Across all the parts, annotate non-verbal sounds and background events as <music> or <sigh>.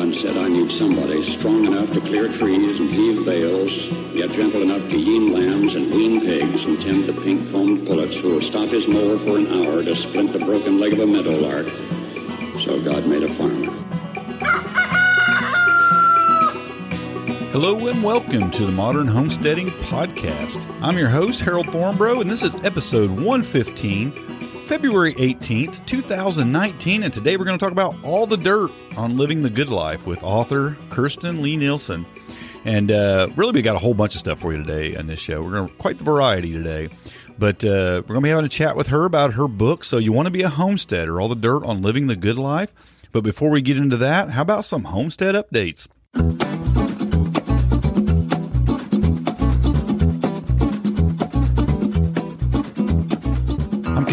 God said, I need somebody strong enough to clear trees and heave bales, yet gentle enough to yean lambs and wean pigs and tend the pink-combed pullets who will stop his mower for an hour to splint the broken leg of a meadowlark. So God made a farmer. Hello and welcome to the Modern Homesteading Podcast. I'm your host, Harold Thornbro, and this is episode 115, February 18th, 2019. And today we're going to talk about all the dirt on living the good life with author Kirsten Lie-Nielsen. And uh, really, we got a whole bunch of stuff for you today on this show. We're going to quite the variety today. But uh, we're going to be having a chat with her about her book. So, you want to be a homesteader, all the dirt on living the good life. But before we get into that, how about some homestead updates?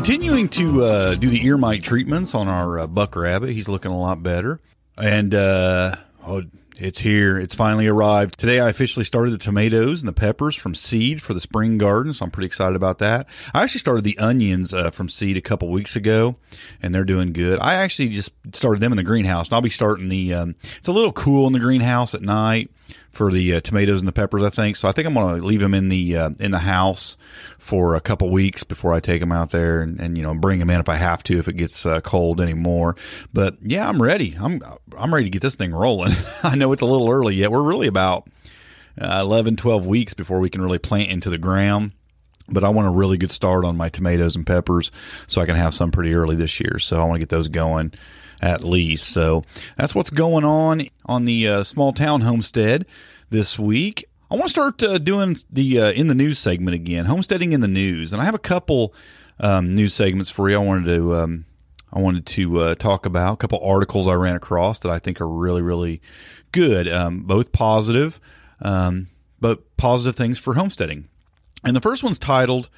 Continuing to uh, do the ear mite treatments on our uh, buck rabbit. He's looking a lot better. And uh, oh, it's here. It's finally arrived. Today, I officially started the tomatoes and the peppers from seed for the spring garden, so I'm pretty excited about that. I actually started the onions uh, from seed a couple weeks ago, and they're doing good. I actually just started them in the greenhouse, and I'll be starting the. Um, it's a little cool in the greenhouse at night for the uh, tomatoes and the peppers, I think. So I think I'm going to leave them in the uh, in the house for a couple weeks before I take them out there and, and you know bring them in if I have to if it gets uh, cold anymore. But yeah, I'm ready. I'm I'm ready to get this thing rolling. <laughs> I know it's a little early yet. We're really about uh, 11, 12 weeks before we can really plant into the ground. But I want a really good start on my tomatoes and peppers so I can have some pretty early this year. So I want to get those going at least. So that's what's going on on the uh, small town homestead this week. I want to start uh, doing the uh, in the news segment again, homesteading in the news, and I have a couple um, news segments for you. I wanted to um, I wanted to uh, talk about a couple articles I ran across that I think are really really good, um, both positive, um, but positive things for homesteading. And the first one's titled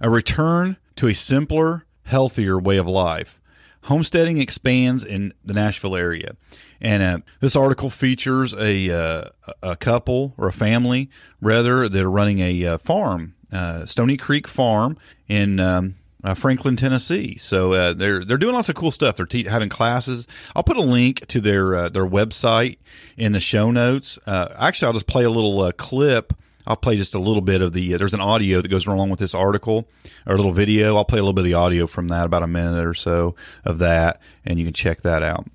"A Return to a Simpler, Healthier Way of Life." Homesteading expands in the Nashville area. And uh, this article features a, uh, a couple or a family, rather, that are running a uh, farm, uh, Stony Creek Farm in um, uh, Franklin, Tennessee. So uh, they're they're doing lots of cool stuff. They're te- having classes. I'll put a link to their their website in the show notes. actually, I'll just play a little clip I'll play just a little bit of the. Uh, there's an audio that goes along with this article, or a little video. I'll play a little bit of the audio from that, about a minute or so of that, and you can check that out.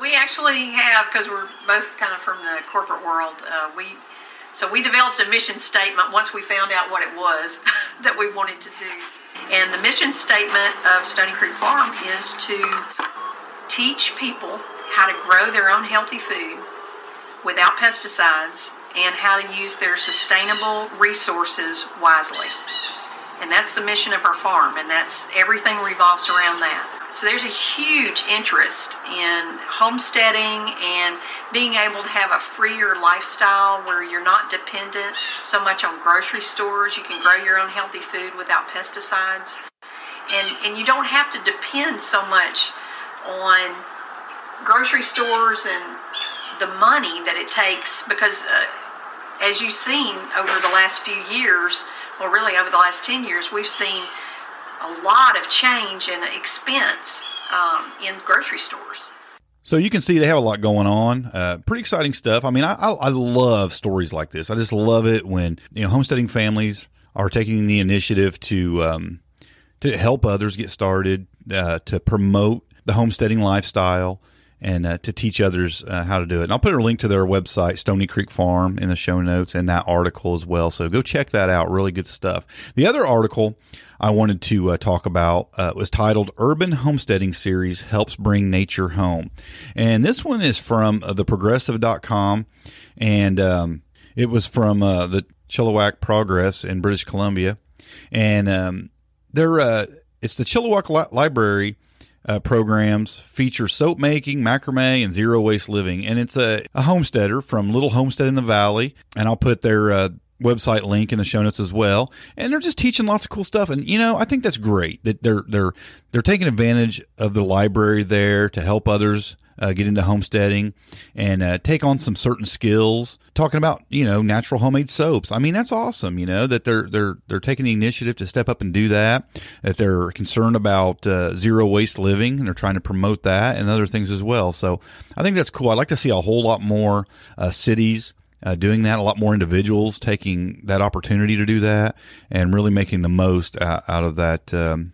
We actually have, because we're both kind of from the corporate world. Uh, we so we developed a mission statement once we found out what it was <laughs> that we wanted to do. And the mission statement of Stony Creek Farm is to teach people how to grow their own healthy food without pesticides and how to use their sustainable resources wisely. And that's the mission of our farm, and that's everything revolves around that. So there's a huge interest in homesteading and being able to have a freer lifestyle where you're not dependent so much on grocery stores. You can grow your own healthy food without pesticides. And, and you don't have to depend so much on grocery stores and the money that it takes because uh, as you've seen over the last few years well really over the last 10 years we've seen a lot of change and expense um, in grocery stores so you can see they have a lot going on. Uh, pretty exciting stuff. I mean, I, I, I love stories like this. I just love it when you know homesteading families are taking the initiative to um, to help others get started, uh, to promote the homesteading lifestyle, and uh, to teach others uh, how to do it. And I'll put a link to their website, Stony Creek Farm, in the show notes and that article as well. So go check that out. Really good stuff. The other article I wanted to uh, talk about uh, was titled Urban Homesteading Series Helps Bring Nature Home. And this one is from uh, theprogressive.com. And um, it was from uh, the Chilliwack Progress in British Columbia. And um, they're, uh, it's the Chilliwack Li- Library uh, programs feature soap making, macrame, and zero waste living. And it's a, a homesteader from Little Homestead in the Valley. And I'll put their uh, website link in the show notes as well. And they're just teaching lots of cool stuff. And you know, I think that's great that they're they're they're taking advantage of the library there to help others uh, get into homesteading and uh, take on some certain skills. Talking about you know natural homemade soaps. I mean that's awesome. You know that they're they're they're taking the initiative to step up and do that. That they're concerned about uh, zero waste living and they're trying to promote that and other things as well. So I think that's cool. I'd like to see a whole lot more uh, cities. Uh, doing that, a lot more individuals taking that opportunity to do that, and really making the most out, out of that, um,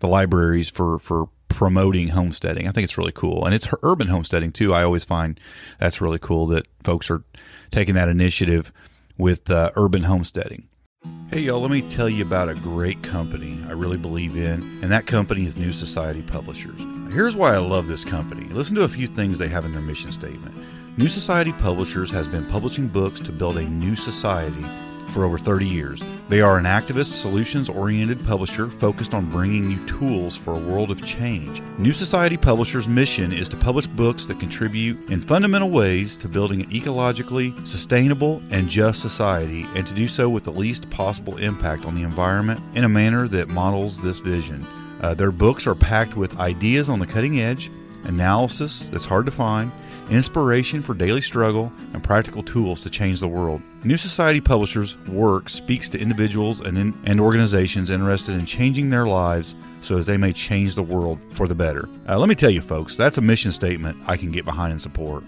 the libraries for for promoting homesteading. I think it's really cool. And it's urban homesteading too. I always find that's really cool that folks are taking that initiative with uh, urban homesteading. Hey, y'all, let me tell you about a great company I really believe in, and that company is New Society Publishers. Here's why I love this company. Listen to a few things they have in their mission statement. New Society Publishers has been publishing books to build a new society for over 30 years. They are an activist, solutions oriented publisher focused on bringing you tools for a world of change. New Society Publishers' mission is to publish books that contribute in fundamental ways to building an ecologically sustainable and just society, and to do so with the least possible impact on the environment in a manner that models this vision. Uh, their books are packed with ideas on the cutting edge, analysis that's hard to find, inspiration for daily struggle, and practical tools to change the world. New Society Publishers' work speaks to individuals and, in, and organizations interested in changing their lives so that they may change the world for the better. Uh, let me tell you, folks, that's a mission statement I can get behind and support.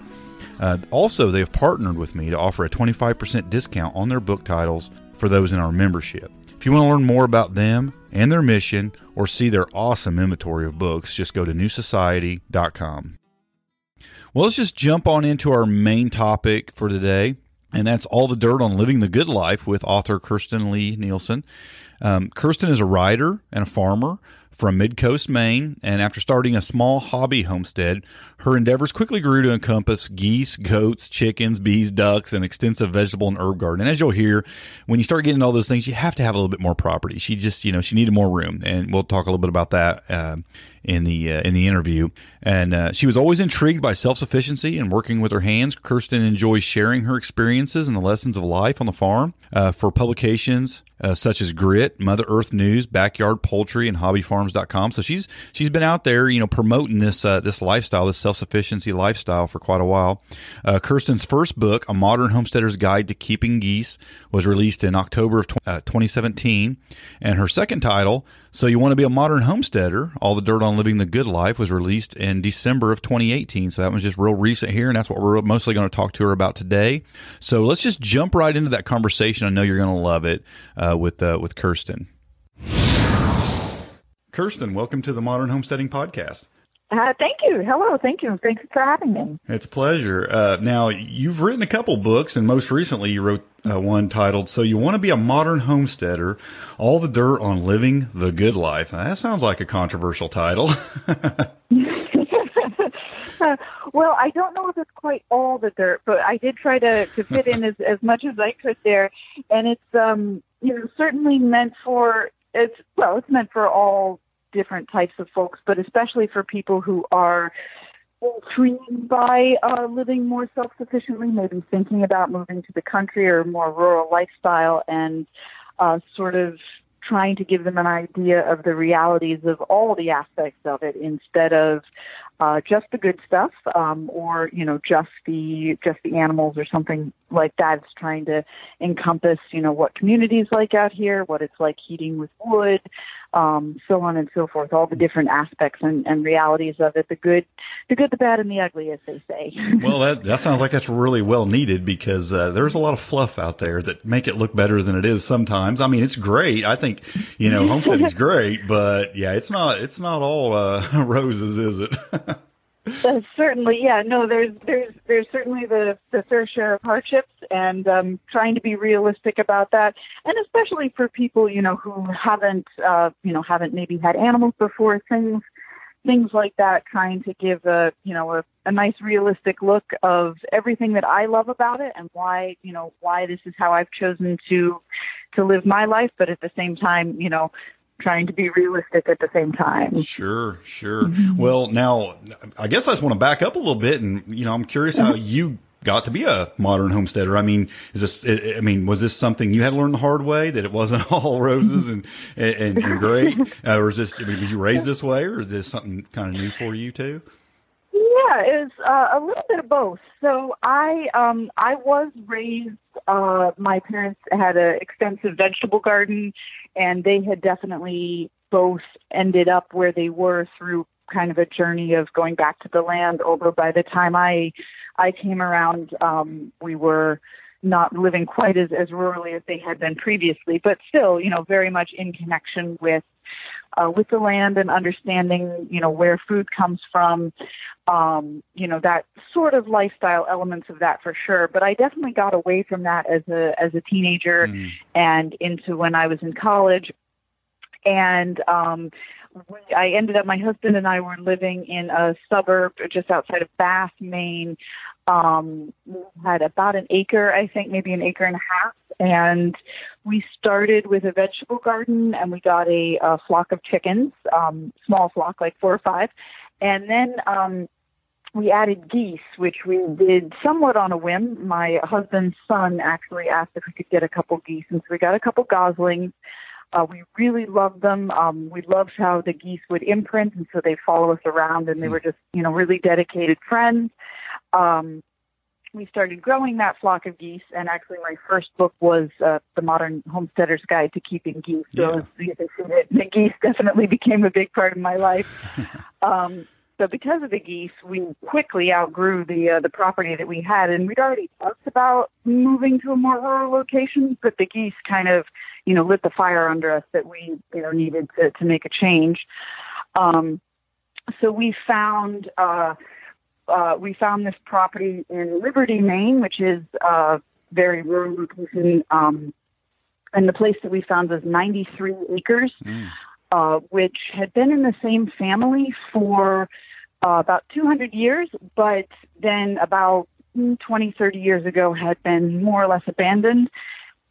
Uh, also, they have partnered with me to offer a 25% discount on their book titles for those in our membership. If you want to learn more about them and their mission or see their awesome inventory of books, just go to newsociety.com. Well, let's just jump on into our main topic for today, and that's all the dirt on living the good life with author Kirsten Lie-Nielsen. Um, Kirsten is a writer and a farmer from Midcoast, Maine, and after starting a small hobby homestead, her endeavors quickly grew to encompass geese, goats, chickens, bees, ducks, and extensive vegetable and herb garden. And as you'll hear, when you start getting all those things, you have to have a little bit more property. She just, you know, she needed more room, and we'll talk a little bit about that uh, in the uh, in the interview. And uh, she was always intrigued by self sufficiency and working with her hands. Kirsten enjoys sharing her experiences and the lessons of life on the farm uh, for publications uh, such as Grit, Mother Earth News, Backyard Poultry, and HobbyFarms.com. So she's she's been out there, you know, promoting this uh, this lifestyle, this self sufficiency lifestyle for quite a while. Uh, Kirsten's first book, A Modern Homesteader's Guide to Keeping Geese, was released in October of uh, 2017, and her second title, So You Want to Be a Modern Homesteader: All the Dirt on Living the Good Life, was released in December of 2018. So that was just real recent here, and that's what we're mostly going to talk to her about today. So let's just jump right into that conversation. I know you're going to love it uh, with uh, with Kirsten. Kirsten, welcome to the Modern Homesteading Podcast. Uh, thank you. Hello. Thank you. Thanks for having me. It's a pleasure. Uh, now, you've written a couple books, and most recently you wrote uh, one titled So You Want to Be a Modern Homesteader All the Dirt on Living the Good Life. Now, that sounds like a controversial title. <laughs> well, I don't know if it's quite all the dirt, but I did try to, to fit in as, as much as I could there. And it's, um, you know, certainly meant for, it's, well, it's meant for all different types of folks, but especially for people who are intrigued by uh, living more self sufficiently, maybe thinking about moving to the country or more rural lifestyle, and uh, sort of trying to give them an idea of the realities of all the aspects of it instead of uh, just the good stuff um, or you know just the just the animals or something like that. It's trying to encompass you know what communities like out here what it's like heating with wood um, so on and so forth all the different aspects and, and realities of it the good the good the bad and the ugly as they say. <laughs> Well that that sounds like that's really well needed because uh, there's a lot of fluff out there that make it look better than it is sometimes. I mean it's great. I think you know homesteading's <laughs> great but yeah it's not it's not all uh, <laughs> roses is it Uh, certainly, yeah. No, there's there's there's certainly the the fair share of hardships, and um, trying to be realistic about that, and especially for people you know who haven't uh, you know haven't maybe had animals before, things things like that. Trying to give a you know a, a nice realistic look of everything that I love about it, and why you know why this is how I've chosen to to live my life, but at the same time, you know, trying to be realistic at the same time. Sure, sure. Well, now I guess I just want to back up a little bit, and you know, I'm curious how you got to be a modern homesteader. I mean, is this? I mean, was this something you had to learn the hard way that it wasn't <laughs> all roses and and, and great, <laughs> uh, or is this? I mean, was you raised this way, or is this something kind of new for you too? Yeah, it was uh, a little bit of both. So I um I was raised uh my parents had an extensive vegetable garden and they had definitely both ended up where they were through kind of a journey of going back to the land although by the time I I came around um we were not living quite as as rurally as they had been previously but still you know very much in connection with uh, with the land and understanding, you know, where food comes from, um, you know, that sort of lifestyle elements of that for sure. But I definitely got away from that as a as a teenager Mm. and into when I was in college. And um, I ended up, my husband and I were living in a suburb just outside of Bath, Maine. Um, we had about an acre, I think, maybe an acre and a half. And we started with a vegetable garden and we got a, a flock of chickens, um, small flock, like four or five. And then um, we added geese, which we did somewhat on a whim. My husband's son actually asked if we could get a couple geese, and so we got a couple goslings. Uh, we really loved them. Um, we loved how the geese would imprint, and so they follow us around, and they were just, you know, really dedicated friends. Um, we started growing that flock of geese, and actually, my first book was uh, the Modern Homesteader's Guide to Keeping Geese. So, can the, the geese definitely became a big part of my life. <laughs> um, so, because of the geese, we quickly outgrew the uh, the property that we had, and we'd already talked about moving to a more rural location. But the geese kind of, you know, lit the fire under us that we, you know, needed to to make a change. Um, so we found. Uh, uh, we found this property in Liberty, Maine, which is a very rural location. Um, and the place that we found was 93 acres, uh, which had been in the same family for uh, about 200 years, but then about mm, 20, 30 years ago had been more or less abandoned.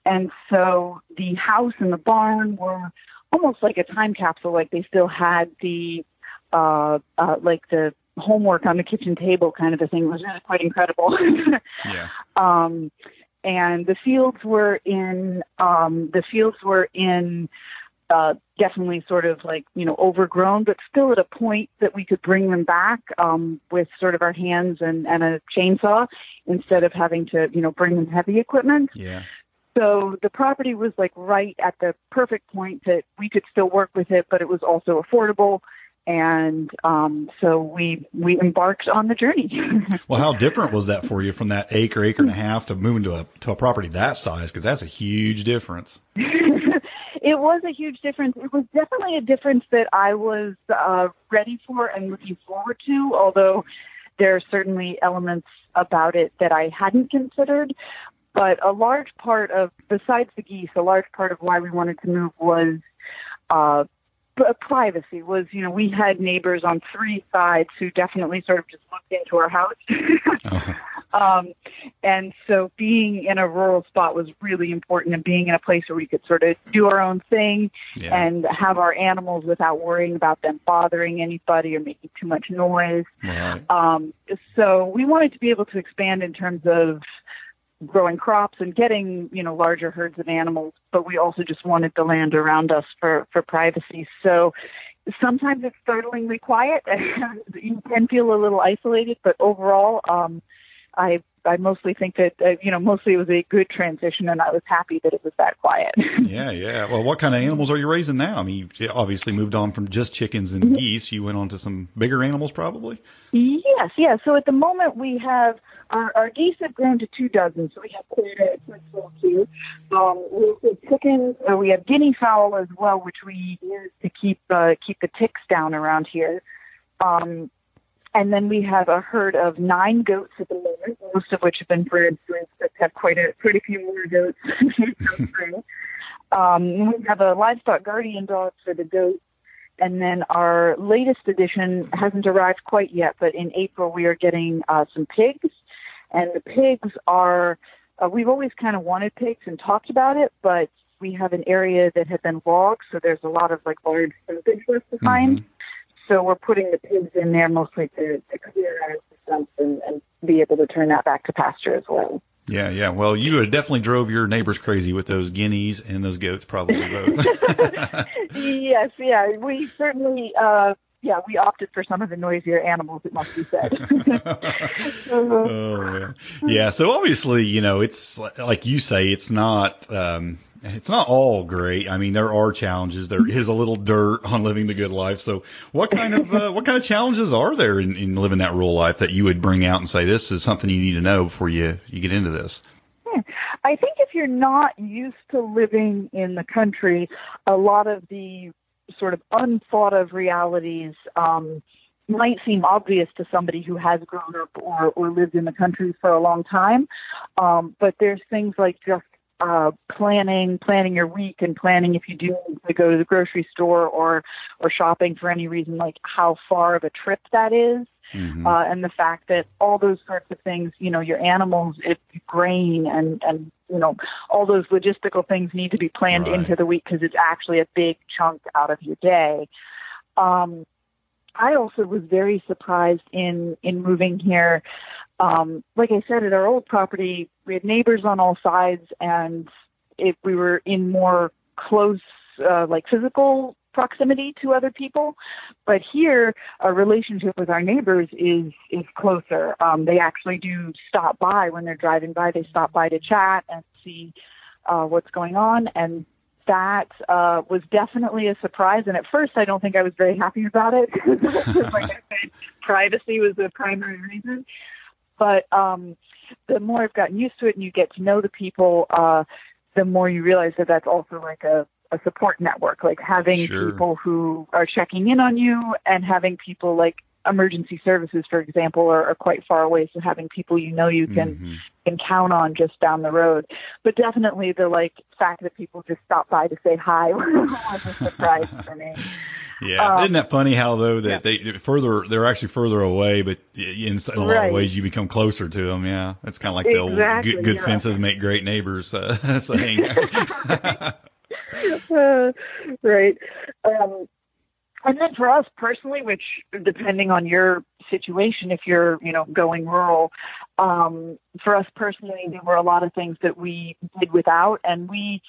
And so the house and the barn were almost like a time capsule, like they still had the, uh, uh, like the homework on the kitchen table kind of a thing. It was really quite incredible. <laughs> Yeah. um, and the fields were in um, the fields were in uh, definitely sort of like you know overgrown, but still at a point that we could bring them back um, with sort of our hands and, and a chainsaw instead of having to you know bring them heavy equipment. Yeah. So the property was like right at the perfect point that we could still work with it, but it was also affordable. And um, so we we embarked on the journey. <laughs> Well, how different was that for you from that acre, acre and a <laughs> half to moving to a to a property that size? Because that's a huge difference. <laughs> it was a huge difference. It was definitely a difference that I was uh, ready for and looking forward to, although there are certainly elements about it that I hadn't considered. But a large part of, besides the geese, a large part of why we wanted to move was uh, privacy. Was you know we had neighbors on three sides who definitely sort of just looked into our house. <laughs> Um, and so being in a rural spot was really important and being in a place where we could sort of do our own thing Yeah. and have our animals without worrying about them bothering anybody or making too much noise. Right. Um, so we wanted to be able to expand in terms of growing crops and getting, you know, larger herds of animals, but we also just wanted the land around us for, for privacy. So sometimes it's startlingly quiet and <laughs> you can feel a little isolated, but overall, um, I I mostly think that uh, you know mostly it was a good transition, and I was happy that it was that quiet. <laughs> Yeah, yeah. Well, what kind of animals are you raising now? I mean, you obviously moved on from just chickens and geese. You went on to some bigger animals, probably. yes, yes. So at the moment we have our, our geese have grown to two dozen, so we have quite a quite queue. Um, we have chickens, uh, we have guinea fowl as well, which we use to keep uh, keep the ticks down around here. Um, And then we have a herd of nine goats at the moment, most of which have been bred, so we have quite a a few more goats. <laughs> Um, we have a livestock guardian dog for the goats, and then our latest edition hasn't arrived quite yet, but in April we are getting uh, some pigs, and the pigs are. Uh, we've always kind of wanted pigs and talked about it, but we have an area that had been logged, so there's a lot of like large stumpage left to find. Mm-hmm. So we're putting the pigs in there mostly to, to clear out the stumps and, and be able to turn that back to pasture as well. Yeah, yeah. Well, you definitely drove your neighbors crazy with those guineas and those goats, probably both. <laughs> <laughs> yes, yeah, we certainly, uh, yeah, we opted for some of the noisier animals. It must be said. <laughs> oh yeah, yeah. So obviously, you know, it's like you say, it's not. um it's not all great. I mean, there are challenges. There is a little dirt on living the good life. So, what kind of uh, what kind of challenges are there in, in living that rural life that you would bring out and say this is something you need to know before you you get into this? Hmm. I think if you're not used to living in the country, a lot of the sort of unthought of realities um, might seem obvious to somebody who has grown up or, or lived in the country for a long time. Um, but there's things like just uh, planning, planning your week, and planning if you do to go to the grocery store or or shopping for any reason, like how far of a trip that is. Mm-hmm. Uh, and the fact that all those sorts of things, you know, your animals, it, grain, and and you know, all those logistical things need to be planned Right. into the week because it's actually a big chunk out of your day. Um, I also was very surprised in in moving here. Um, like I said, at our old property, we had neighbors on all sides, and if we were in more close, uh, like physical proximity to other people. But here, our relationship with our neighbors is is closer. Um, they actually do stop by when they're driving by. They stop by to chat and see uh, what's going on, and that uh, was definitely a surprise. And at first, I don't think I was very happy about it. <laughs> like I said, privacy was the primary reason. But um, the more I've gotten used to it, and you get to know the people, uh, the more you realize that that's also like a a support network, like having Sure. people who are checking in on you and having people like emergency services, for example, are, are quite far away. So having people you know you can Mhm. can count on just down the road. But definitely the like fact that people just stop by to say hi <laughs> was a surprise for me. <laughs> Yeah, Um, isn't that funny how though that yeah. they they're further they're actually further away, but in a lot Right. of ways you become closer to them. Yeah, it's kind of like the old good, good yeah. fences make great neighbors uh, <laughs> saying. <laughs> uh, right. Um, and then for us personally, which depending on your situation, if you're, you know, going rural, um, for us personally, there were a lot of things that we did without, and we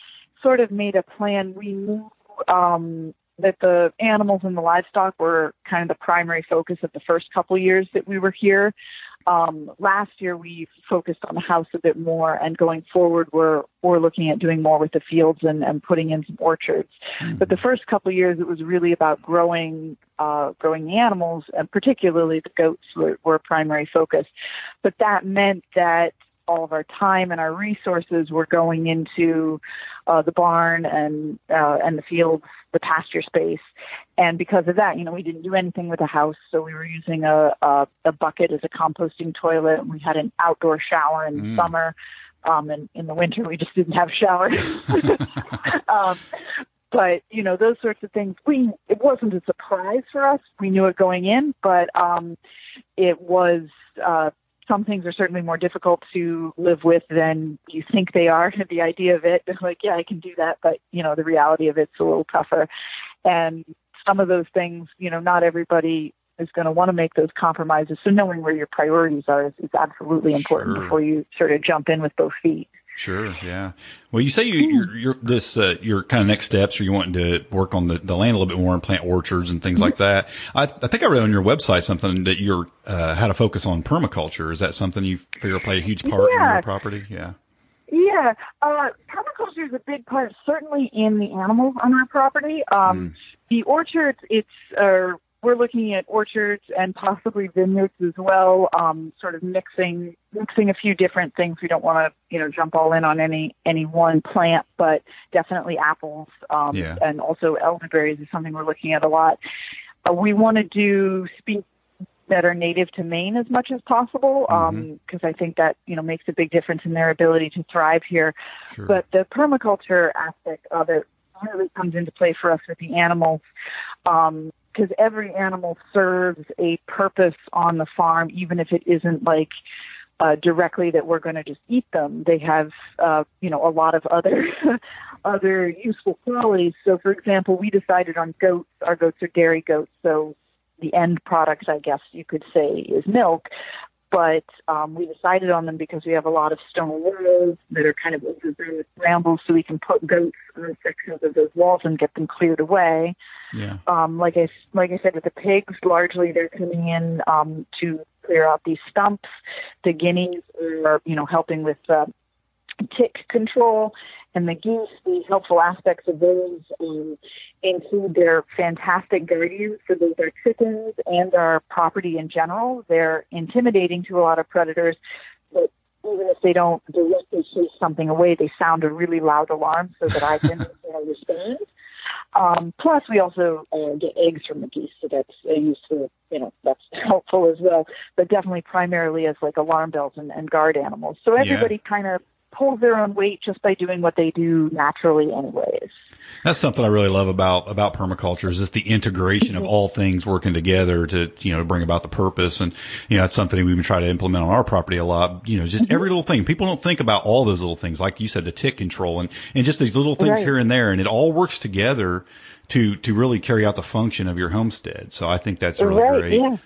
sort of made a plan. We knew um, that the animals and the livestock were kind of the primary focus of the first couple years that we were here. Um, last year we focused on the house a bit more, and going forward we're we're looking at doing more with the fields and, and putting in some orchards. But the first couple of years it was really about growing uh, growing the animals, and particularly the goats were, were a primary focus. But that meant that all of our time and our resources were going into uh, the barn and uh, and the fields, the pasture space, and because of that, you know, we didn't do anything with the house, so we were using a a, a bucket as a composting toilet. We had an outdoor shower in the Mm. summer. Um, and in the winter, we just didn't have showers. <laughs> um, but you know, those sorts of things. We it wasn't a surprise for us. We knew it going in, but um, it was uh, some things are certainly more difficult to live with than you think they are. <laughs> The idea of it, <laughs> like, yeah, I can do that, but you know, the reality of it's a little tougher. And some of those things, you know, not everybody is going to want to make those compromises. So knowing where your priorities are is, is absolutely important Sure. before you sort of jump in with both feet. Sure. Yeah. Well, you say you, you're, you're this uh, your kind of next steps, or you wanting to work on the, the land a little bit more and plant orchards and things like that. I, I think I read on your website something that you're uh, how to focus on permaculture. Is that something you figure play a huge part in your property? Yeah. Yeah, uh, permaculture is a big part, certainly in the animals on our property. Um, The orchards, it's uh, we're looking at orchards and possibly vineyards as well. Um, sort of mixing mixing a few different things. We don't want to you know jump all in on any any one plant, but definitely apples um, Yeah. and also elderberries is something we're looking at a lot. Uh, we want to do speak that are native to Maine as much as possible, because Mm-hmm. um, I think that you know makes a big difference in their ability to thrive here. Sure. But the permaculture aspect of it really comes into play for us with the animals, because every animal serves a purpose on the farm, even if it isn't like uh, directly that we're going to just eat them. They have, uh, you know, a lot of other <laughs> other useful qualities. So, for example, we decided on goats. Our goats are dairy goats, so the end product, I guess you could say, is milk. But um, we decided on them because we have a lot of stone walls that are kind of overgrown with brambles, so we can put goats on sections of those walls and get them cleared away. Yeah. Um, like I like I said with the pigs, largely they're coming in um, to clear out these stumps. The guineas are you know helping with uh, tick control, and the geese. The helpful aspects of those um, include they're fantastic guardians for both our chickens and our property in general. They're intimidating to a lot of predators, but even if they don't directly chase something away, they sound a really loud alarm so that I can you know, respond. Um, plus, we also uh, get eggs from the geese, so that's uh, useful. You know, that's <laughs> helpful as well. But definitely, primarily as like alarm bells and, and guard animals. So everybody kind of pulls their own weight just by doing what they do naturally, anyways. That's something I really love about about permaculture is just the integration of mm-hmm. all things working together to you know to bring about the purpose. And you know that's something we've been trying to implement on our property a lot. You know just mm-hmm. every little thing. People don't think about all those little things like you said the tick control and and just these little things Right. here and there. And it all works together to to really carry out the function of your homestead. So I think that's really right, great. yeah.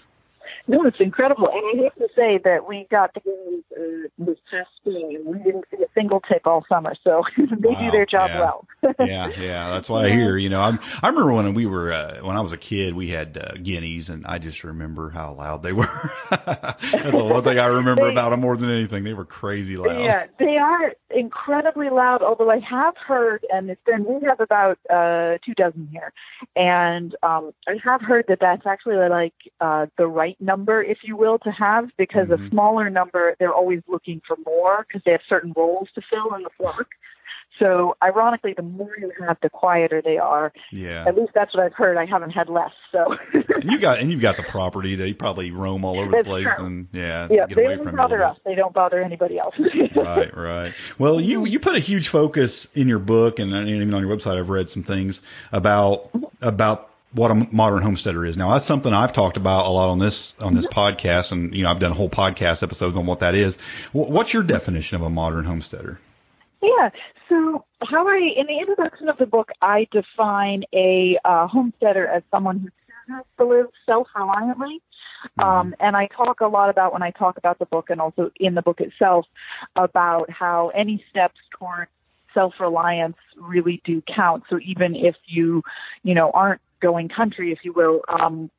No, it's incredible. And I have to say that we got the guys uh, this past spring and we didn't see a single tick all summer. So <laughs> they do their job yeah. well. <laughs> yeah, yeah, that's why I hear. You know, I'm, I remember when we were uh, when I was a kid, we had uh, guineas, and I just remember how loud they were. <laughs> that's the one thing I remember They- about them more than anything. They were crazy loud. Yeah, they are incredibly loud. Although I have heard, and it's been we have about uh, two dozen here, and um, I have heard that that's actually like uh, the right number, if you will, to have because Mhm. a smaller number they're always looking for more because they have certain roles to fill in the flock. So ironically, the more you have, the quieter they are. Yeah. At least that's what I've heard. I haven't had less, so. And you got and you've got the property. They probably roam all over the place, true. and yeah, yeah, they from bother us. They don't bother anybody else. right, right. Well, you you put a huge focus in your book, and even on your website, I've read some things about about what a modern homesteader is. Now, that's something I've talked about a lot on this on this podcast, and you know, I've done whole podcast episodes on what that is. Wh- What's your definition of a modern homesteader? Yeah. So, how I, in the introduction of the book, I define a uh, homesteader as someone who chooses to live self reliantly. Um, and I talk a lot about when I talk about the book and also in the book itself about how any steps toward self reliance really do count. So, even if you, you know, aren't going country, if you will, um,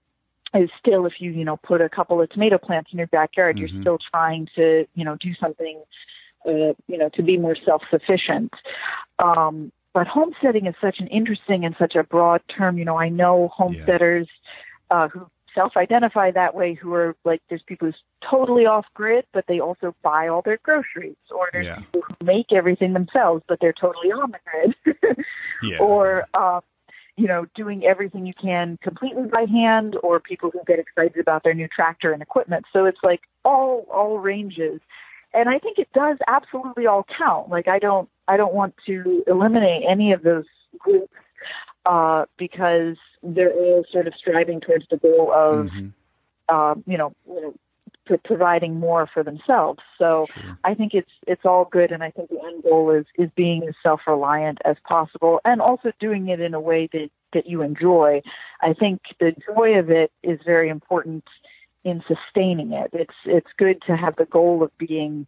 is still if you, you know, put a couple of tomato plants in your backyard, Mhm. you're still trying to, you know, do something uh, you know, to be more self-sufficient. Um, but homesteading is such an interesting and such a broad term. You know, I know homesteaders uh, who self-identify that way, who are like, there's people who's totally off-grid, but they also buy all their groceries, or there's Yeah. people who make everything themselves, but they're totally on the grid, <laughs> Yeah. or um, you know, doing everything you can completely by hand, or people who get excited about their new tractor and equipment. So it's like all all ranges and I think it does absolutely all count. Like I don't I don't want to eliminate any of those groups uh, because they're all sort of striving towards the goal of Mhm. um, you know you know pro- providing more for themselves. So Sure. I think it's it's all good, and I think the end goal is is being as self reliant as possible, and also doing it in a way that that you enjoy. I think the joy of it is very important in sustaining it. It's it's good to have the goal of being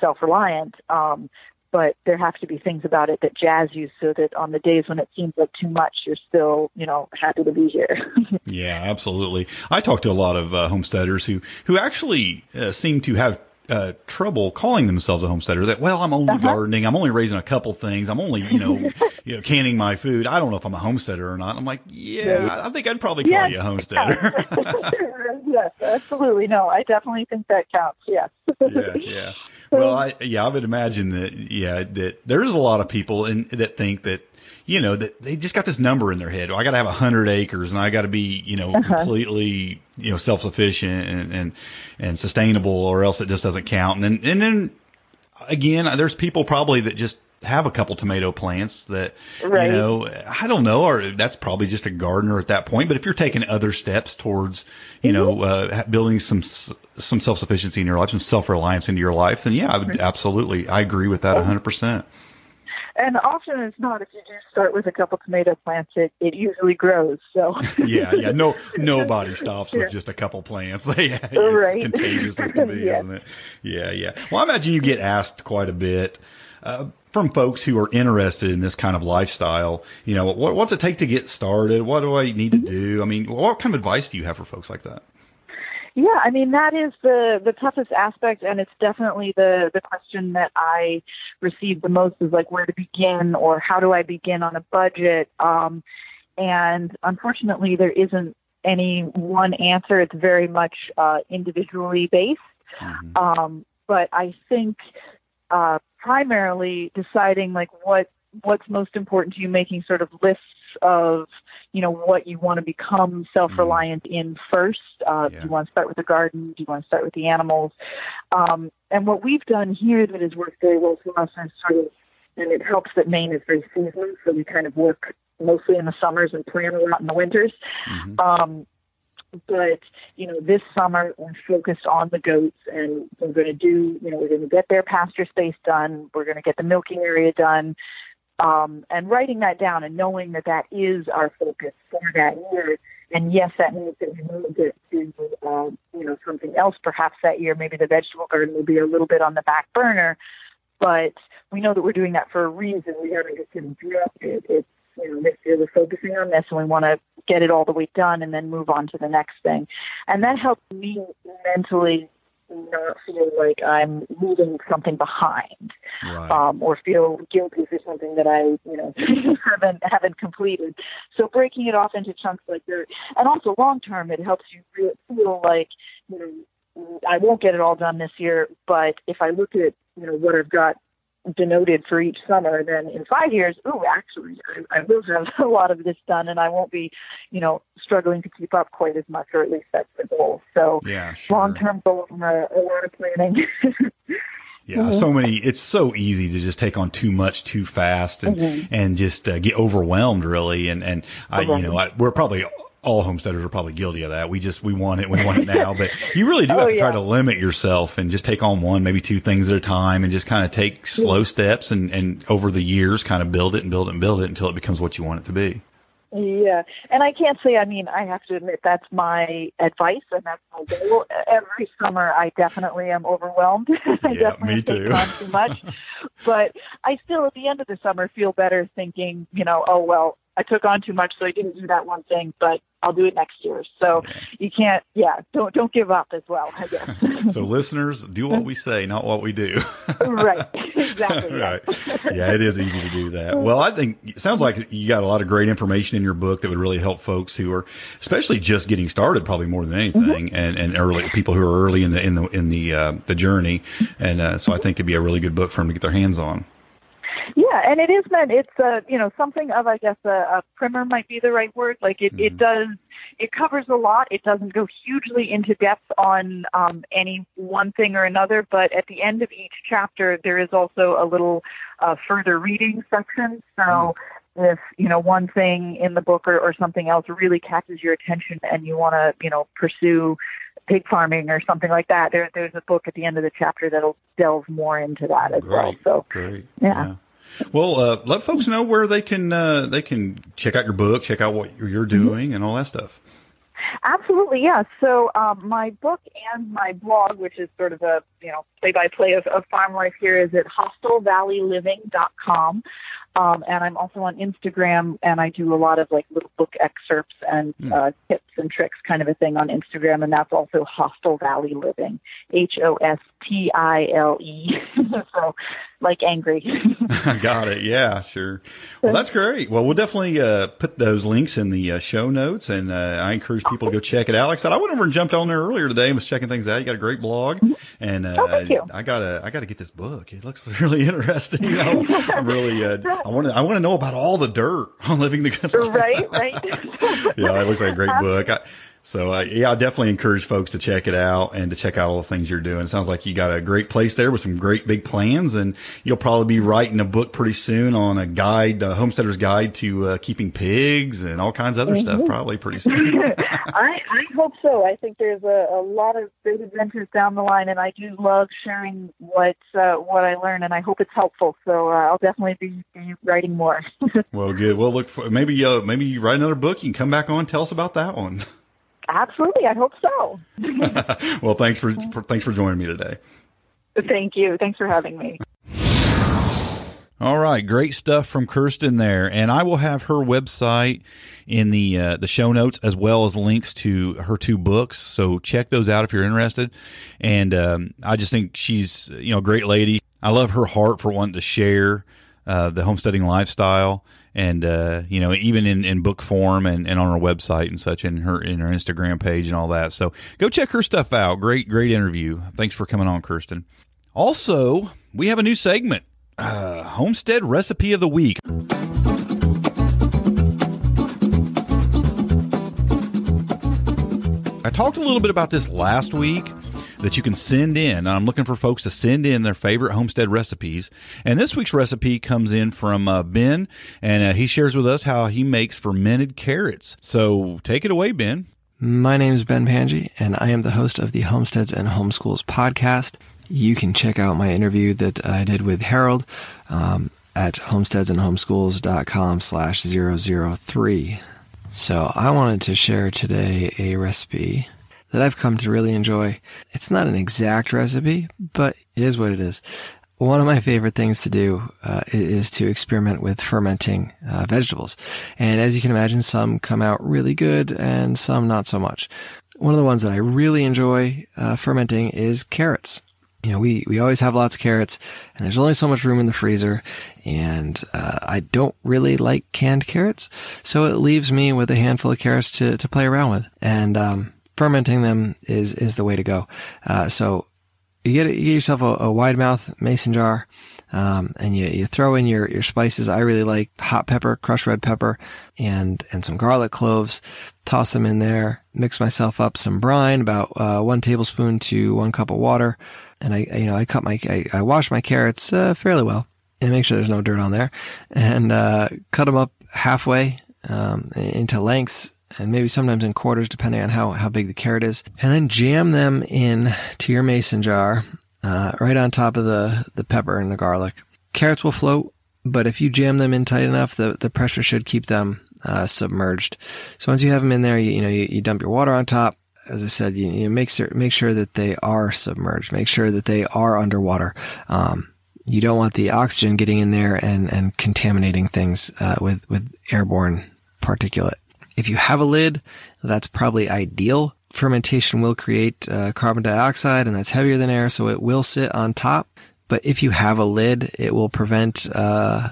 self reliant. Um, but there have to be things about it that jazz you so that on the days when it seems like too much, you're still, you know, happy to be here. <laughs> Yeah, absolutely. I talk to a lot of uh, homesteaders who who actually uh, seem to have uh, trouble calling themselves a homesteader. That well, I'm only Uh-huh. gardening. I'm only raising a couple things. I'm only you know <laughs> you know canning my food. I don't know if I'm a homesteader or not. I'm like, yeah, I think I'd probably call Yeah, you a homesteader. <laughs> yes, absolutely. No, I definitely think that counts. Yes. yeah, yeah. Well, I, yeah, I would imagine that. Yeah, that there is a lot of people in, that think that you know that they just got this number in their head. Well, I got to have a hundred acres, and I got to be you know Uh-huh. completely you know self sufficient and, and and sustainable, or else it just doesn't count. And then and then again, there's people probably that just have a couple tomato plants that Right. you know I don't know, or that's probably just a gardener at that point. But if you're taking other steps towards you know uh, building some some self sufficiency in your life, some self reliance into your life, then yeah, I would absolutely I agree with that 100. percent And often it's not. If you do start with a couple tomato plants, it, it usually grows. So <laughs> Yeah, yeah. No, <laughs> nobody stops with just a couple plants. <laughs> it's Right. contagious as can be, Yes. isn't it? Yeah, yeah. Well, I imagine you get asked quite a bit uh, from folks who are interested in this kind of lifestyle. You know, what, what's it take to get started? What do I need to do? I mean, what kind of advice do you have for folks like that? Yeah, I mean that is the the toughest aspect, and it's definitely the the question that I receive the most is like where to begin or how do I begin on a budget. Um, and unfortunately, there isn't any one answer. It's very much uh, individually based. Um, but I think uh, primarily deciding like what what's most important to you, making sort of lists of you know what you want to become self-reliant in first. Uh, Do you want to start with the garden? Do you want to start with the animals? Um, and what we've done here that has worked very well for us is sort of, and it helps that Maine is very seasonal, so we kind of work mostly in the summers and plan a lot in the winters. Um, but you know, this summer we're focused on the goats, and we're going to do, you know, we're going to get their pasture space done. We're going to get the milking area done, um, and writing that down and knowing that that is our focus for that year. And yes, that means that we will get to, uh, you know, something else perhaps that year. Maybe the vegetable garden will be a little bit on the back burner, but we know that we're doing that for a reason. We haven't just dropped it. It's you know, this year we're focusing on this and we want to get it all the way done and then move on to the next thing. And that helps me mentally not feel like I'm leaving something behind Right. um, or feel guilty for something that I, you know, <laughs> haven't haven't completed. So breaking it off into chunks like that, and also long term, it helps you feel like, you know, I won't get it all done this year, but if I look at, you know, what I've got denoted for each summer, then in five years, oh, actually, I, I will have <laughs> a lot of this done, and I won't be, you know, struggling to keep up quite as much, or at least that's the goal. So Yeah, sure. long term goal, uh, a lot of planning. <laughs> Yeah, Mhm. so many. It's so easy to just take on too much too fast and Mhm. and just uh, get overwhelmed, really. And and I, you know, I, we're probably all homesteaders are probably guilty of that. We just we want it, we want it now. But you really do <laughs> Oh, have to try to limit yourself and just take on one, maybe two things at a time, and just kind of take slow steps and and over the years, kind of build it and build it and build it until it becomes what you want it to be. Yeah, and I can't say. I mean, I have to admit that's my advice, and that's my goal. Every summer, I definitely am overwhelmed. <laughs> I Yeah, me too. on too much, but I still, at the end of the summer, feel better thinking, you know, oh well, I took on too much, so I didn't do that one thing, but I'll do it next year. So you can't, yeah, don't don't give up as well. I guess. <laughs> So listeners, do what we say, not what we do. <laughs> right, exactly. yeah. <laughs> right. Yeah, it is easy to do that. Well, I think it sounds like you got a lot of great information in your book that would really help folks who are, especially just getting started, probably more than anything, and and early people who are early in the in the in the uh, the journey. And uh, so I think it'd be a really good book for them to get their hands on. Yeah, and it is meant. It's uh, you know something of I guess a, a primer might be the right word. Like it, it does. It covers a lot. It doesn't go hugely into depth on um, any one thing or another. But at the end of each chapter, there is also a little uh, further reading section. So if you know one thing in the book or, or something else really catches your attention and you want to you know pursue pig farming or something like that, there there's a book at the end of the chapter that'll delve more into that as well. So Great. yeah. Well, uh, let folks know where they can uh, they can check out your book, check out what you're doing, and all that stuff. Absolutely, yeah. So um, my book and my blog, which is sort of a you know play-by-play of, of farm life here, is at hostilevalleyliving.com. Um, and I'm also on Instagram, and I do a lot of like little book excerpts and uh, tips and tricks kind of a thing on Instagram, and that's also Hostile Valley Living, H O S T I L E. <laughs> So, like angry. <laughs> <laughs> Got it. Yeah, sure. Well, that's great. Well, we'll definitely uh, put those links in the uh, show notes, and uh, I encourage people to go check it out. Like I said, I went over and jumped on there earlier today and was checking things out. You got a great blog, And uh, Oh, thank you. I gotta I gotta get this book. It looks <laughs> really interesting. You know, I'm really uh, I want to I want to know about all the dirt on living the good life. right, right. yeah, it looks like a great book. I, so uh, yeah, I definitely encourage folks to check it out and to check out all the things you're doing. It sounds like you got a great place there with some great big plans, and you'll probably be writing a book pretty soon on a guide, a homesteader's guide to uh, keeping pigs and all kinds of other stuff. Probably pretty soon. <laughs> I, I hope so. I think there's a, a lot of great adventures down the line, and I do love sharing what uh, what I learn, and I hope it's helpful. So uh, I'll definitely be, be writing more. <laughs> well, good. Well, look, for, maybe uh, maybe you write another book. You can come back on, and tell us about that one. <laughs> Absolutely, I hope so. <laughs> well, thanks for, for thanks for joining me today. Thank you. Thanks for having me. All right, great stuff from Kirsten there, and I will have her website in the uh, the show notes as well as links to her two books. So check those out if you're interested. And um, I just think she's you know a great lady. I love her heart for wanting to share uh, the homesteading lifestyle, and uh, you know even in, in book form and, and on her website and such, and her in her Instagram page and all that. So go check her stuff out. Great great interview. Thanks for coming on, Kirsten. Also, we have a new segment uh, Homestead Recipe of the Week. I talked a little bit about this last week that you can send in. I'm looking for folks to send in their favorite homestead recipes. And this week's recipe comes in from uh, Ben, and uh, he shares with us how he makes fermented carrots. So take it away, Ben. My name is Ben Panji, and I am the host of the Homesteads and Homeschools podcast. You can check out my interview that I did with Harold um, at homesteadsandhomeschools.com slash 003. So I wanted to share today a recipe that I've come to really enjoy. It's not an exact recipe, but it is what it is. One of my favorite things to do uh, is to experiment with fermenting uh, vegetables. And as you can imagine, some come out really good and some not so much. One of the ones that I really enjoy uh, fermenting is carrots you know, we, we always have lots of carrots and there's only so much room in the freezer and, uh, I don't really like canned carrots. So it leaves me with a handful of carrots to, to play around with and, um, fermenting them is, is the way to go. Uh, so you get, you get yourself a, a wide mouth mason jar. Um, and you, you throw in your, your spices. I really like hot pepper, crushed red pepper and, and some garlic cloves. Toss them in there, mix myself up some brine, about, uh, one tablespoon to one cup of water. And I, you know, I cut my, I, I wash my carrots, uh, fairly well and make sure there's no dirt on there and, uh, cut them up halfway, um, into lengths and maybe sometimes in quarters, depending on how, how big the carrot is. And then jam them in to your mason jar uh, right on top of the, the pepper and the garlic. Carrots will float, but if you jam them in tight enough, the, the pressure should keep them uh, submerged. So once you have them in there, you, you know, you, you dump your water on top. As I said, you, you make sure, make sure that they are submerged. Make sure that they are underwater. Um, you don't want the oxygen getting in there and, and contaminating things uh, with, with airborne particulate. If you have a lid, that's probably ideal fermentation will create uh, carbon dioxide and that's heavier than air, so it will sit on top. But if you have a lid, it will prevent uh,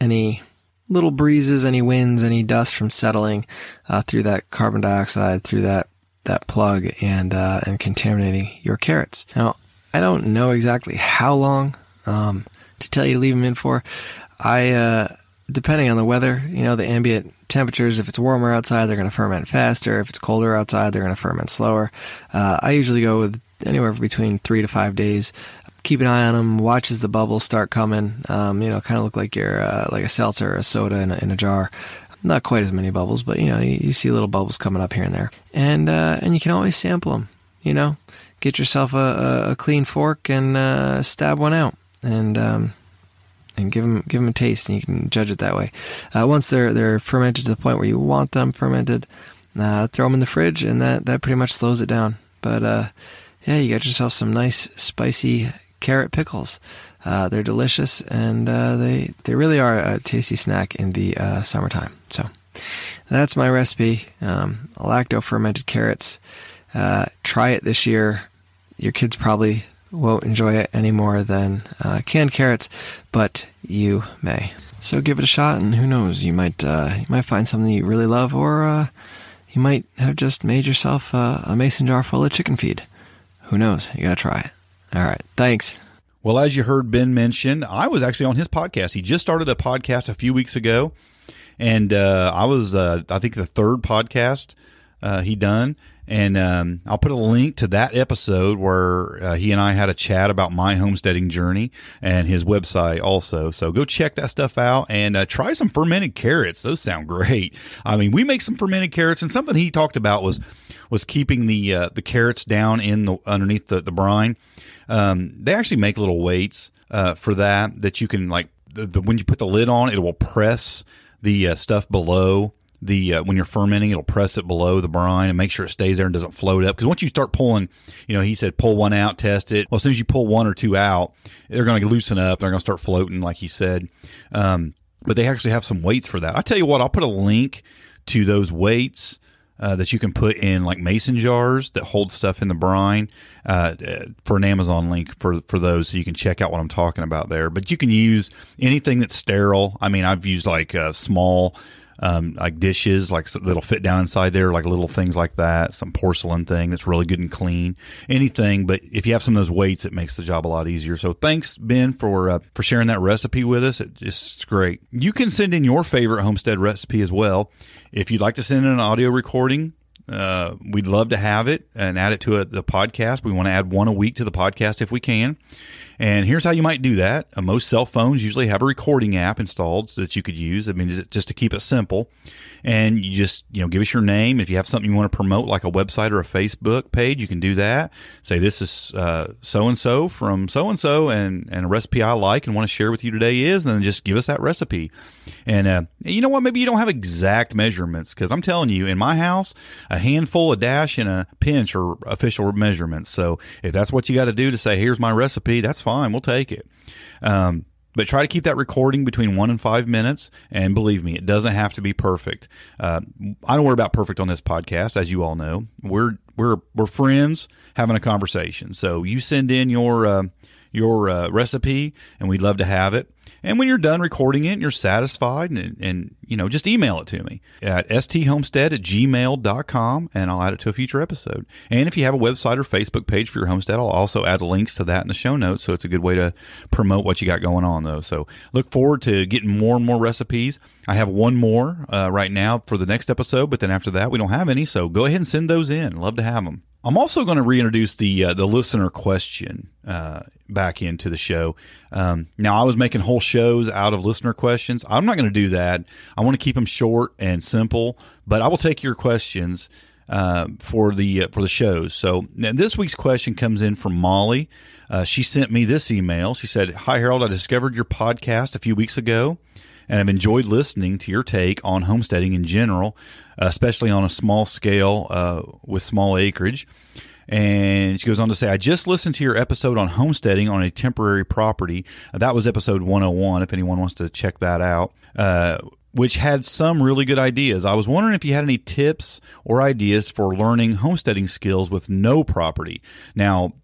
any little breezes, any winds, any dust from settling uh, through that carbon dioxide, through that that plug, and uh, and contaminating your carrots. Now, I don't know exactly how long um, to tell you to leave them in for. I uh, depending on the weather, you know, the ambient temperatures. If it's warmer outside, they're going to ferment faster. If it's colder outside, they're going to ferment slower. Uh, I usually go with anywhere between three to five days. Keep an eye on them. Watch as the bubbles start coming. Um, you know, kind of look like you're uh, like a seltzer or a soda in a, in a jar. Not quite as many bubbles, but you know, you, you see little bubbles coming up here and there. And uh, and you can always sample them. You know, get yourself a, a, a clean fork and uh, stab one out. And um, and give them give them a taste, and you can judge it that way. Uh, once they're they're fermented to the point where you want them fermented, uh, throw them in the fridge, and that that pretty much slows it down. But uh, yeah, you got yourself some nice spicy carrot pickles. Uh, they're delicious, and uh, they they really are a tasty snack in the uh, summertime. So that's my recipe: um, lacto fermented carrots. try it this year. Your kids probably won't enjoy it any more than uh, canned carrots, but you may. So give it a shot, and who knows, you might uh, you might find something you really love, or uh, you might have just made yourself a mason jar full of chicken feed. Who knows? You gotta try it. All right. Thanks. Well, as you heard Ben mention, I was actually on his podcast. He just started a podcast a few weeks ago, and uh, I was, uh, I think, the third podcast uh, he done. And um, I'll put a link to that episode where uh, he and I had a chat about my homesteading journey and his website also. So go check that stuff out and uh, try some fermented carrots. Those sound great. I mean, we make some fermented carrots, and something he talked about was was keeping the uh, the carrots down in the underneath the, the brine. Um, they actually make little weights uh, for that that you can like the, the, when you put the lid on, it will press the uh, stuff below the uh, when you're fermenting, it'll press it below the brine and make sure it stays there and doesn't float up. Because once you start pulling, you know, he said pull one out, test it. Well, as soon as you pull one or two out, they're going to loosen up. They're going to start floating, like he said. Um, but they actually have some weights for that. I tell you what, I'll put a link to those weights uh, that you can put in like mason jars that hold stuff in the brine uh, for an Amazon link for for those, so you can check out what I'm talking about there. But you can use anything that's sterile. I mean, I've used like uh, small um, like dishes, like that'll fit down inside there, like little things like that. Some porcelain thing that's really good and clean. Anything, but if you have some of those weights, it makes the job a lot easier. So thanks, Ben, for uh, for sharing that recipe with us. It just, it's great. You can send in your favorite homestead recipe as well. If you'd like to send in an audio recording, uh, we'd love to have it and add it to a, the podcast. We want to add one a week to the podcast if we can. And here's how you might do that. Uh, most cell phones usually have a recording app installed that you could use. I mean, just to keep it simple. And you just, you know, give us your name. If you have something you want to promote, like a website or a Facebook page, you can do that. Say, this is so and so from so and so, and and a recipe I like and want to share with you today is, and then just give us that recipe. And uh, you know what? Maybe you don't have exact measurements because I'm telling you, in my house, a handful, a dash, and a pinch are official measurements. So if that's what you got to do to say, here's my recipe, that's fine. We'll take it. Um, but try to keep that recording between one and five minutes. And believe me, it doesn't have to be perfect. Uh, I don't worry about perfect on this podcast, as you all know. We're we're we're friends having a conversation. So you send in your uh, your uh, recipe, and we'd love to have it. And when you're done recording it and you're satisfied, and, and you know, just email it to me at sthomestead at gmail.com and I'll add it to a future episode. And if you have a website or Facebook page for your homestead, I'll also add links to that in the show notes. So it's a good way to promote what you got going on, though. So look forward to getting more and more recipes. I have one more uh, right now for the next episode, but then after that, we don't have any. So go ahead and send those in. Love to have them. I'm also going to reintroduce the uh, the listener question uh, back into the show. Um, now, I was making whole shows out of listener questions. I'm not going to do that. I want to keep them short and simple, but I will take your questions uh, for the uh, for the shows. So this week's question comes in from Molly. Uh, she sent me this email. She said, "Hi Harold, I discovered your podcast a few weeks ago." and I've enjoyed listening to your take on homesteading in general, especially on a small scale uh, with small acreage. And she goes on to say, I just listened to your episode on homesteading on a temporary property. That was episode 101, if anyone wants to check that out, uh, which had some really good ideas. I was wondering if you had any tips or ideas for learning homesteading skills with no property. Now,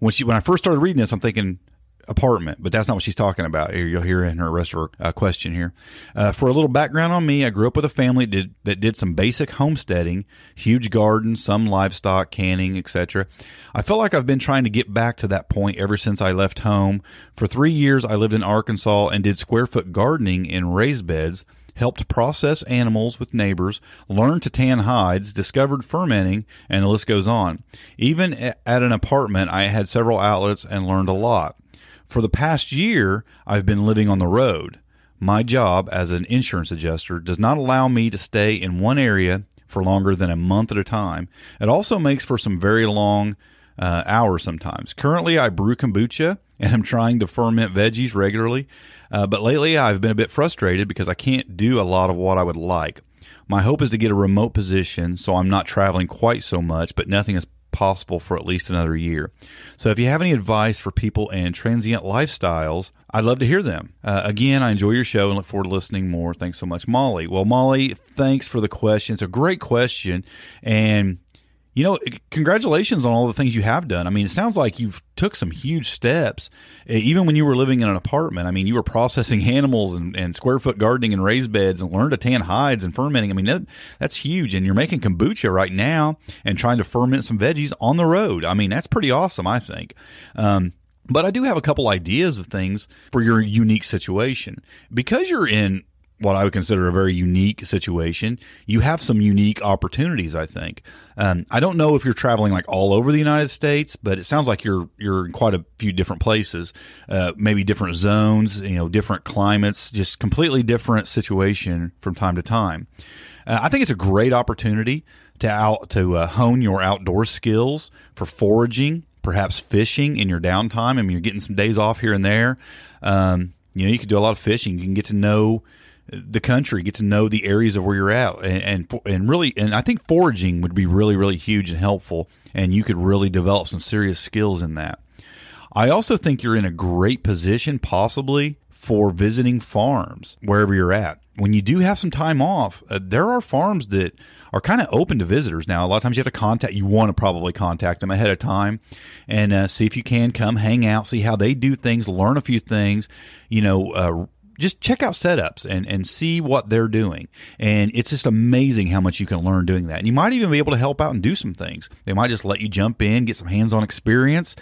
when she when I first started reading this, I'm thinking, apartment, but that's not what she's talking about. You'll hear in her rest of her uh, question here. Uh, for a little background on me, I grew up with a family that did, that did some basic homesteading, huge gardens, some livestock, canning, etc. I feel like I've been trying to get back to that point ever since I left home. For three years, I lived in Arkansas and did square foot gardening in raised beds helped process animals with neighbors, learned to tan hides, discovered fermenting, and the list goes on. Even at an apartment, I had several outlets and learned a lot. For the past year, I've been living on the road. My job as an insurance adjuster does not allow me to stay in one area for longer than a month at a time. It also makes for some very long uh, hours sometimes. Currently, I brew kombucha <laughs> and I'm trying to ferment veggies regularly. Uh, but lately, I've been a bit frustrated because I can't do a lot of what I would like. My hope is to get a remote position so I'm not traveling quite so much, but nothing is possible for at least another year. So if you have any advice for people in transient lifestyles, I'd love to hear them. Uh, again, I enjoy your show and look forward to listening more. Thanks so much, Molly. Well, Molly, thanks for the question. It's a great question. And you know, congratulations on all the things you have done. I mean, it sounds like you've took some huge steps, even when you were living in an apartment. I mean, you were processing <laughs> animals and, and square foot gardening and raised beds and learned to tan hides and fermenting. I mean, that, that's huge. And you're making kombucha right now and trying to ferment some veggies on the road. I mean, that's pretty awesome, I think. Um, but I do have a couple ideas of things for your unique situation. Because you're in what I would consider a very unique situation, you have some unique opportunities. I think. Um, I don't know if you're traveling like all over the United States, but it sounds like you're you're in quite a few different places, uh, maybe different zones, you know, different climates, just completely different situation from time to time. Uh, I think it's a great opportunity to out to uh, hone your outdoor skills for foraging, perhaps fishing in your downtime. I mean, you're getting some days off here and there. Um, you know, you can do a lot of fishing. You can get to know the country, get to know the areas of where you're at, and, and and, really, and I think foraging would be really really huge and helpful, and you could really develop some serious skills in that. I also think you're in a great position, possibly for visiting farms wherever you're at. When you do have some time off, uh, there are farms that are kind of open to visitors now. A lot of times you have to contact, you want to probably contact them ahead of time and uh, see if you can come hang out, see how they do things, learn a few things, you know, uh, just check out setups and, and see what they're doing. And it's just amazing how much you can learn doing that. And you might even be able to help out and do some things. They might just let you jump in, get some hands on experience.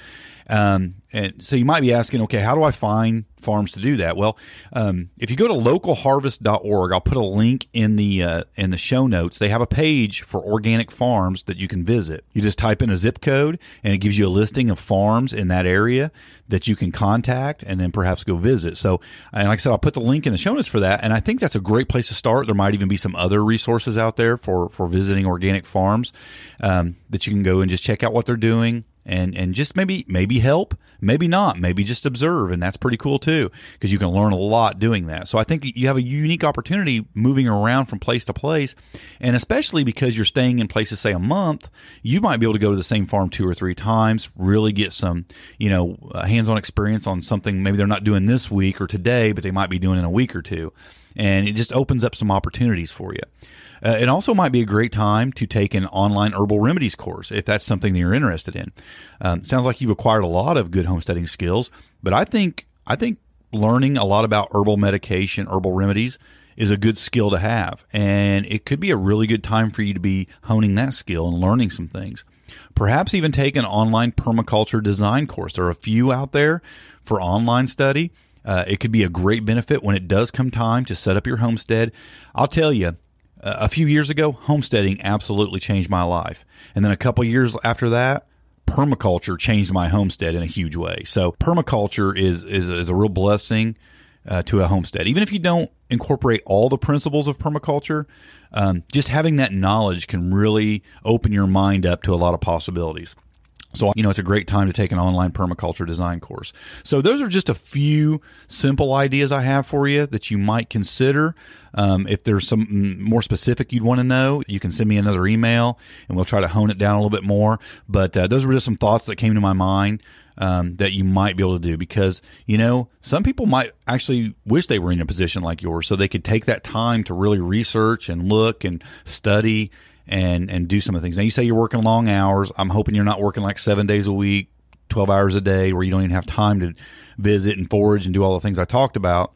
Um, and so you might be asking, okay, how do I find farms to do that? Well, um, if you go to localharvest.org, I'll put a link in the uh, in the show notes. They have a page for organic farms that you can visit. You just type in a zip code, and it gives you a listing of farms in that area that you can contact, and then perhaps go visit. So, and like I said, I'll put the link in the show notes for that. And I think that's a great place to start. There might even be some other resources out there for for visiting organic farms um, that you can go and just check out what they're doing and and just maybe maybe help, maybe not, maybe just observe, and that's pretty cool too because you can learn a lot doing that. So I think you have a unique opportunity moving around from place to place, and especially because you're staying in places say a month, you might be able to go to the same farm two or three times, really get some you know hands-on experience on something maybe they're not doing this week or today, but they might be doing in a week or two, and it just opens up some opportunities for you. Uh, it also might be a great time to take an online herbal remedies course if that's something that you're interested in. Um, sounds like you've acquired a lot of good homesteading skills, but I think I think learning a lot about herbal medication, herbal remedies is a good skill to have, and it could be a really good time for you to be honing that skill and learning some things. Perhaps even take an online permaculture design course. There are a few out there for online study. Uh, it could be a great benefit when it does come time to set up your homestead. I'll tell you, a few years ago, homesteading absolutely changed my life. And then a couple years after that, permaculture changed my homestead in a huge way. So permaculture is is, is a real blessing uh, to a homestead. Even if you don't incorporate all the principles of permaculture, um, just having that knowledge can really open your mind up to a lot of possibilities. So, you know, it's a great time to take an online permaculture design course. So, those are just a few simple ideas I have for you that you might consider. Um, if there's some more specific you'd want to know, you can send me another email and we'll try to hone it down a little bit more. But uh, those were just some thoughts that came to my mind um, that you might be able to do because, you know, some people might actually wish they were in a position like yours so they could take that time to really research and look and study and and do some of the things. Now you say you're working long hours. I'm hoping you're not working like seven days a week, twelve hours a day, where you don't even have time to visit and forage and do all the things I talked about.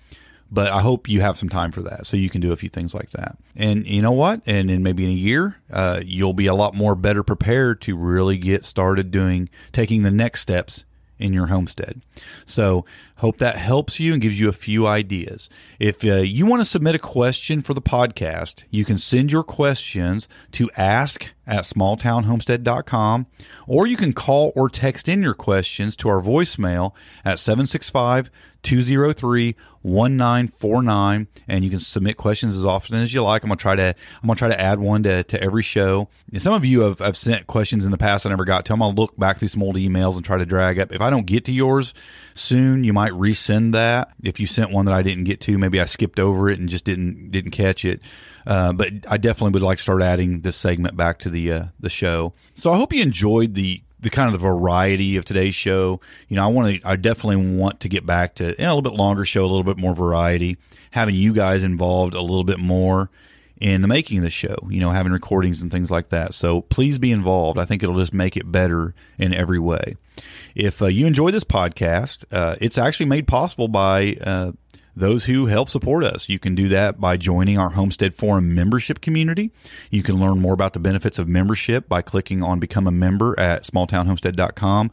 But I hope you have some time for that, so you can do a few things like that. And you know what? And then maybe in a year, uh, you'll be a lot more better prepared to really get started doing taking the next steps in your homestead. So, hope that helps you and gives you a few ideas. If uh, you want to submit a question for the podcast, you can send your questions to ask at smalltownhomestead.com or you can call or text in your questions to our voicemail at 765 203 1949 and you can submit questions as often as you like. I'm to try to I'm to try to add one to, to every show. And some of you have, have sent questions in the past I never got to. I'm to look back through some old emails and try to drag up. If I don't get to yours soon, you might resend that. If you sent one that I didn't get to, maybe I skipped over it and just didn't didn't catch it. Uh, but I definitely would like to start adding this segment back to the uh, the show. So I hope you enjoyed the the kind of the variety of today's show. You know, I want to, I definitely want to get back to you know, a little bit longer show, a little bit more variety, having you guys involved a little bit more in the making of the show, you know, having recordings and things like that. So please be involved. I think it'll just make it better in every way. If uh, you enjoy this podcast, uh, it's actually made possible by uh, those who help support us. You can do that by joining our Homestead Forum membership community. You can learn more about the benefits of membership by clicking on Become a Member at smalltownhomestead.com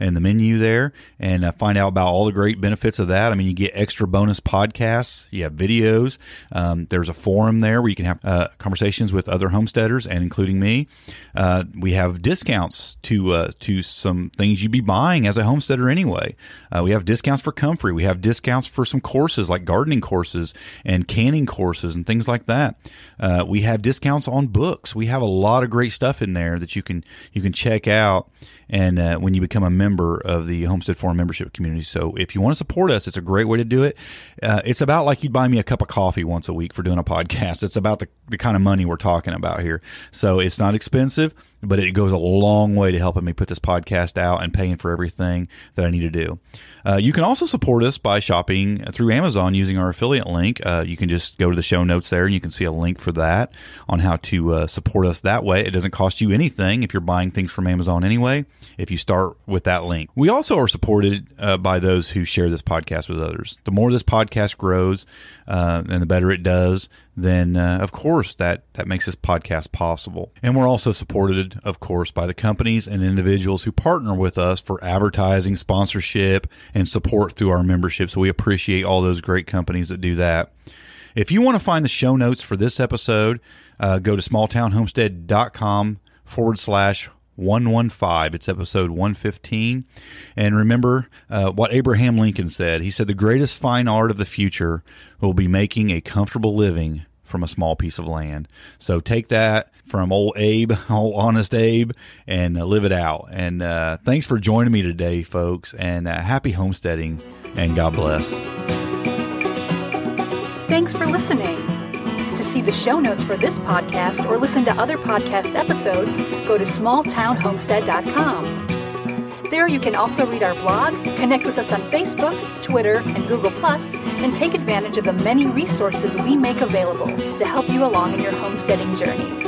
in the menu there and uh, find out about all the great benefits of that. I mean, you get extra bonus podcasts, you have videos. Um, there's a forum there where you can have uh, conversations with other homesteaders and including me. Uh, we have discounts to uh, to some things you'd be buying as a homesteader anyway. Uh, we have discounts for comfrey. We have discounts for some courses like gardening courses and canning courses and things like that. Uh, we have discounts on books. We have a lot of great stuff in there that you can you can check out and when you become a member of the Homestead Forum membership community. So if you want to support us, it's a great way to do it. Uh, it's about like you'd buy me a cup of coffee once a week for doing a <laughs> podcast. It's about the, the kind of money we're talking about here. So it's not expensive, but it goes a long way to helping me put this podcast out and paying for everything that I need to do. Uh, you can also support us by shopping through Amazon using our affiliate link. Uh, you can just go to the show notes there and you can see a link for that on how to uh, support us that way. It doesn't cost you anything if you're buying things from Amazon anyway, if you start with that link. We also are supported uh, by those who share this podcast with others. The more this podcast grows uh, and the better it does, then uh, of course that that makes this podcast possible. And we're also supported, of course, by the companies and individuals who partner with us for advertising, sponsorship, and support through our membership. So we appreciate all those great companies that do that. If you want to find the show notes for this episode, uh, go to smalltownhomestead.com forward slash 115. It's episode 115. And remember uh, what Abraham Lincoln said. He said, The greatest fine art of the future will be making a comfortable living from a small piece of land. So take that from old Abe, <laughs> old honest Abe, and uh, live it out. And uh, thanks for joining me today, folks. And uh, happy homesteading, and God bless. Thanks for listening. To see the show notes for this podcast or listen to other podcast episodes, go to smalltownhomestead.com. There you can also read our blog, connect with us on Facebook, Twitter, and Google, and take advantage of the many resources we make available to help you along in your homesteading journey.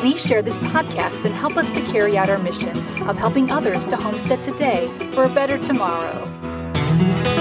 Please share this podcast and help us to carry out our mission of helping others to homestead today for a better tomorrow.